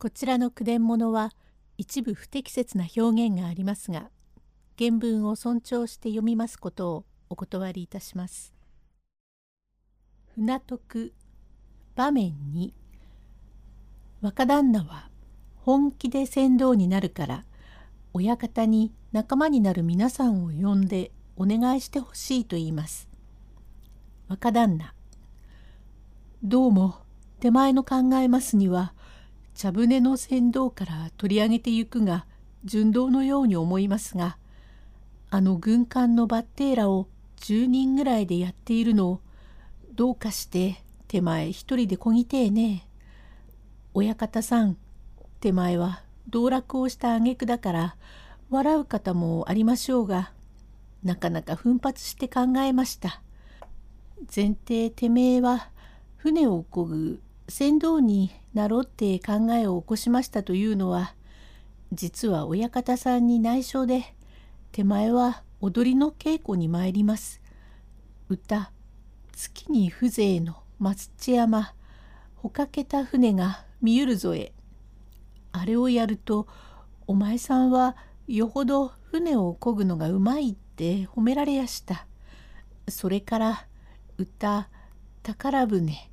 こちらの句伝物は一部不適切な表現がありますが原文を尊重して読みますことをお断りいたします。船徳場面に若旦那は本気で船頭になるから親方に仲間になる皆さんを呼んでお願いしてほしいと言います。若旦那どうも手前の考えますには茶船の船頭から取り上げてゆくが順道のように思いますがあの軍艦のバッテーラを10人ぐらいでやっているのをどうかして手前一人でこぎてえね親方さん手前は道楽をした挙句だから笑う方もありましょうがなかなか奮発して考えました。前提てめえは船を漕ぐ船頭になろうって考えを起こしましたというのは実は親方さんに内緒で手前は踊りの稽古に参ります。歌月に風情の松地山ほかけた船が見ゆるぞえ。あれをやるとお前さんはよほど船を漕ぐのがうまいって褒められやした。それから歌宝船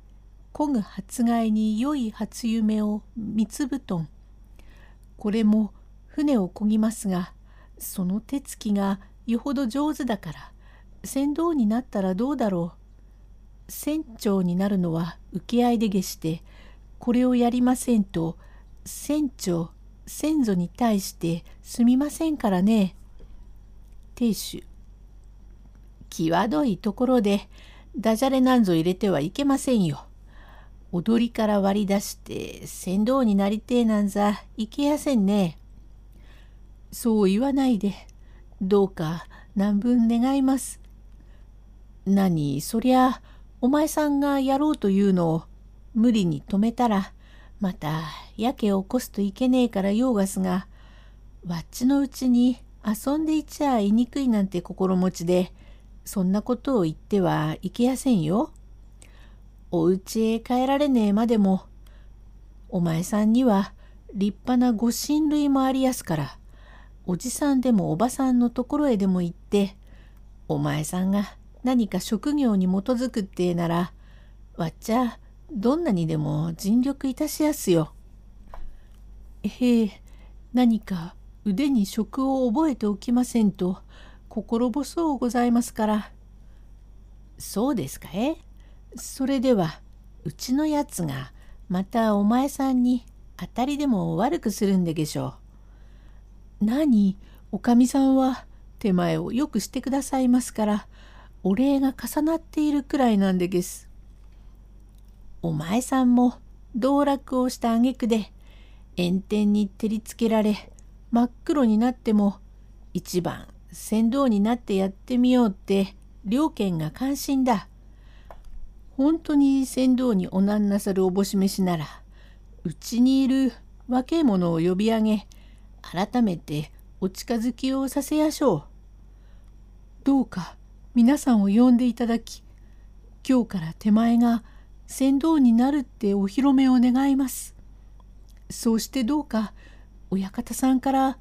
漕ぐ初飼いに良い初夢を三つ布団これも船を漕ぎますがその手つきがよほど上手だから船頭になったらどうだろう船長になるのは請け合いで下してこれをやりませんと船長先祖に対してすみませんからね。亭主際どいところでダジャレなんぞ入れてはいけませんよ。踊りから割り出して船頭になりてえなんざいけやせんね。そう言わないでどうか何分願います。何そりゃお前さんがやろうというのを無理に止めたらまたやけを起こすといけねえから用がすがわっちのうちに遊んでいちゃいにくいなんて心持ちでそんなことを言ってはいけやせんよ。お家へ帰られねえまでも、お前さんには立派なご親類もありやすから、おじさんでもおばさんのところへでも行って、お前さんが何か職業に基づくってえなら、わっちゃどんなにでも尽力いたしやすよ。へえ、何か腕に職を覚えておきませんと心細うございますから。そうですかえ？それではうちのやつがまたお前さんに当たりでも悪くするんでげしょう。何おかみさんは手前をよくしてくださいますからお礼が重なっているくらいなんでげす。お前さんも道楽をした挙句で炎天に照りつけられ真っ黒になっても一番船頭になってやってみようって両県が関心だ。本当に船頭におなんなさるおぼし飯ならうちにいる若え者を呼び上げ改めてお近づきをさせやしょう。どうか皆さんを呼んでいただき今日から手前が船頭になるってお披露目を願います。そうしてどうか親方さんから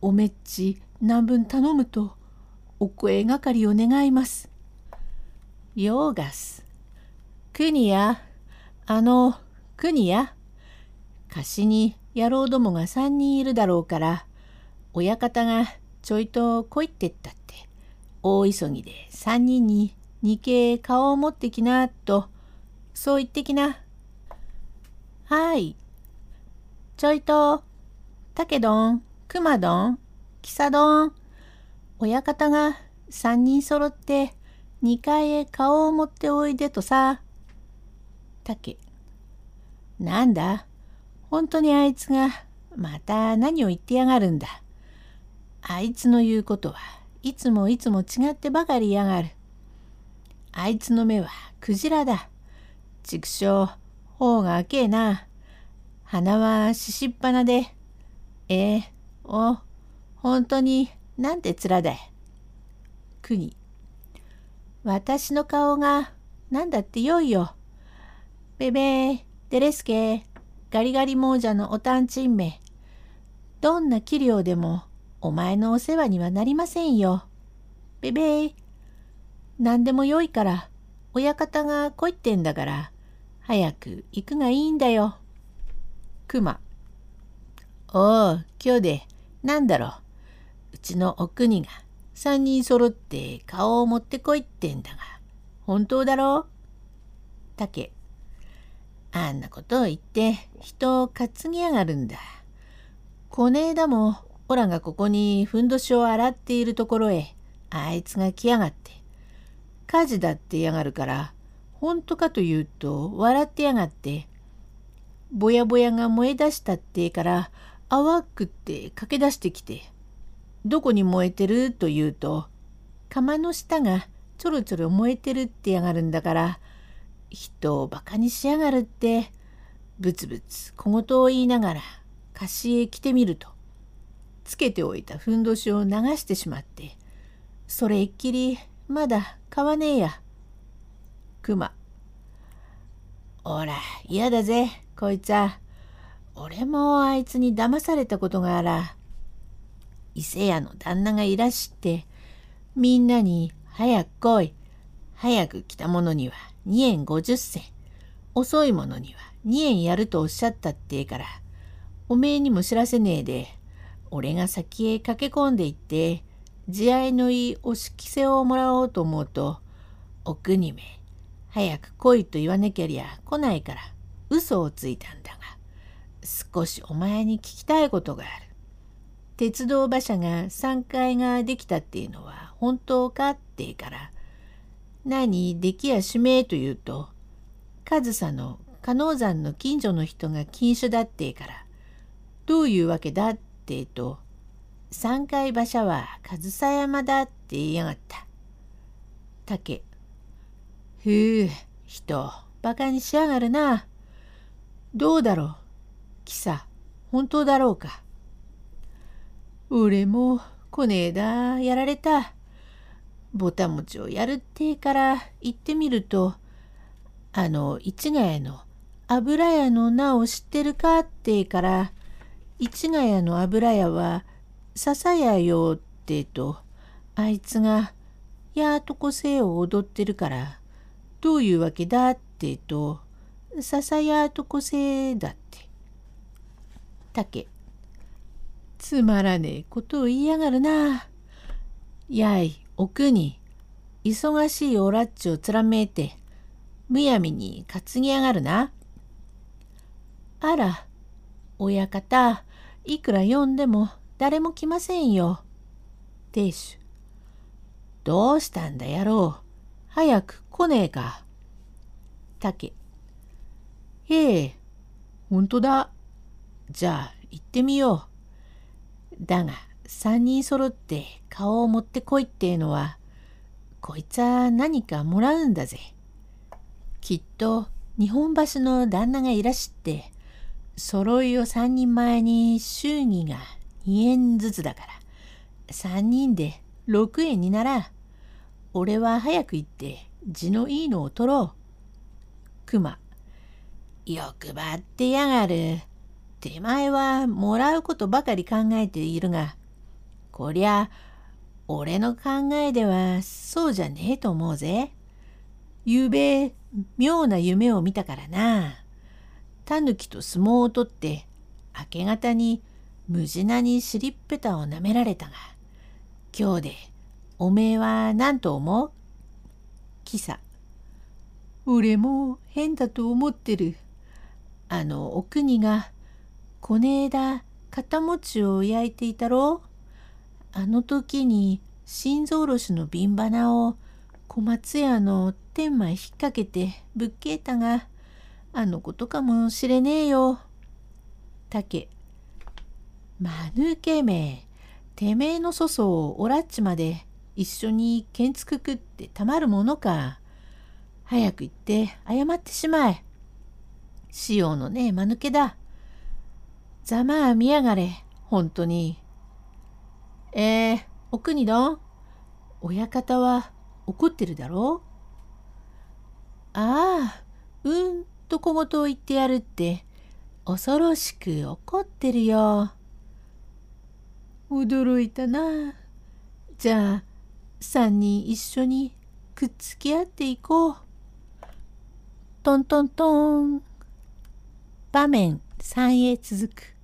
おめっち何分頼むとお声がかりを願います。ヨーガス国や、あの、国や、貸しに野郎どもが3人いるだろうから、親方がちょいと来いってったって、大急ぎで3人に二系顔を持ってきな、と、そう言ってきな。はい。ちょいと、たけどん、くまどん、きさどん、親方が3人揃って2階へ顔を持っておいでとさ。竹なんだ？本当にあいつがまた何を言ってやがるんだ？あいつの言うことはいつもいつも違ってばかりやがる。あいつの目はクジラだ。畜生、頬が赤えな。鼻はししっぱなで。ええお、本当になんて面だい？国。私の顔がなんだってよいよ。ベベー、デレスケ、ガリガリ亡者のおたんちんめ。どんな器量でもお前のお世話にはなりませんよ。べべー。何でもよいから親方が来いってんだから早く行くがいいんだよ。くま。おう、今日で何だろう。うちのお国が三人揃って顔を持ってこいってんだが、本当だろう？たけ。あんなことを言って人を担ぎやがるんだ。こねえだも、オラがここにふんどしを洗っているところへ、あいつが来やがって。火事だってやがるから、本当かというと笑ってやがって、ぼやぼやが燃え出したってから淡くって駆け出してきて、どこに燃えてると言うと、釜の下がちょろちょろ燃えてるってやがるんだから、人をバカにしやがるって、ブツブツ小言を言いながら菓子へ来てみると、つけておいたふんどしを流してしまって、それっきりまだ買わねえや。熊。おら、嫌だぜ、こいつは。俺もあいつに騙されたことがあら。伊勢屋の旦那がいらしって、みんなに早く来い。早く来た者には2円50銭。遅い者には2円やるとおっしゃったってえから、おめえにも知らせねえで、俺が先へ駆け込んでいって、慈愛のいいおきせをもらおうと思うと、お国め、早く来いと言わなきゃりゃ来ないから嘘をついたんだが、少しお前に聞きたいことがある。鉄道馬車が3階ができたっていうのは本当かってから、何？できやしめえと言うと、上総の加納山の近所の人が禁酒だってから、どういうわけだってえと、三階馬車は上総山だって言いやがった。竹、ふう、人、バカにしやがるな。どうだろう、キサ、本当だろうか？俺も、こねえだ、やられた。ぼたもちをやるってから行ってみると、あの、市ヶ谷の油屋の名を知ってるかってから、市ヶ谷の油屋は、笹屋よってと、あいつが、やーとこせを踊ってるから、どういうわけだってと、ささやとこせだって。竹。つまらねえことを言いやがるな。やい、おくに、忙しいおらっちをつらめいて、むやみに担ぎやがるな。あら、親方、いくら呼んでも誰も来ませんよ。亭主。どうしたんだ野郎。早く来ねえか。竹。へえ、ほんとだ。じゃあ行ってみよう。だが三人揃って顔を持ってこいっていうのは、こいつは何かもらうんだぜ。きっと日本橋の旦那がいらしって、揃いを三人前に祝儀が2円ずつだから、三人で6円になら、俺は早く行って字のいいのを取ろう。熊。欲張ってやがる。手前はもらうことばかり考えているが、こりゃ、俺の考えではそうじゃねえと思うぜ。ゆうべ、妙な夢を見たからな。タヌキと相撲を取って、明け方に無地なに尻っぺたをなめられたが、今日で、おめえは何と思う？キサ。俺も変だと思ってる。あのお国がこねえだ肩餅を焼いていたろあの時に心臓おろしの瓶花を小松屋の天満引っ掛けてぶっけえたがあのことかもしれねえよ。竹まぬけめてめえの粗相をおらっちまで一緒にけんつくくってたまるものか。早く行って謝ってしまえ。潮のねえ間抜けだ。ざまあ見やがれ、本当に。えー、お国どん親方は怒ってるだろう？ああ、うんと小言を言ってやるって、恐ろしく怒ってるよ。驚いたな。じゃあ3人一緒にくっつき合っていこう。トントントン。場面3へ続く。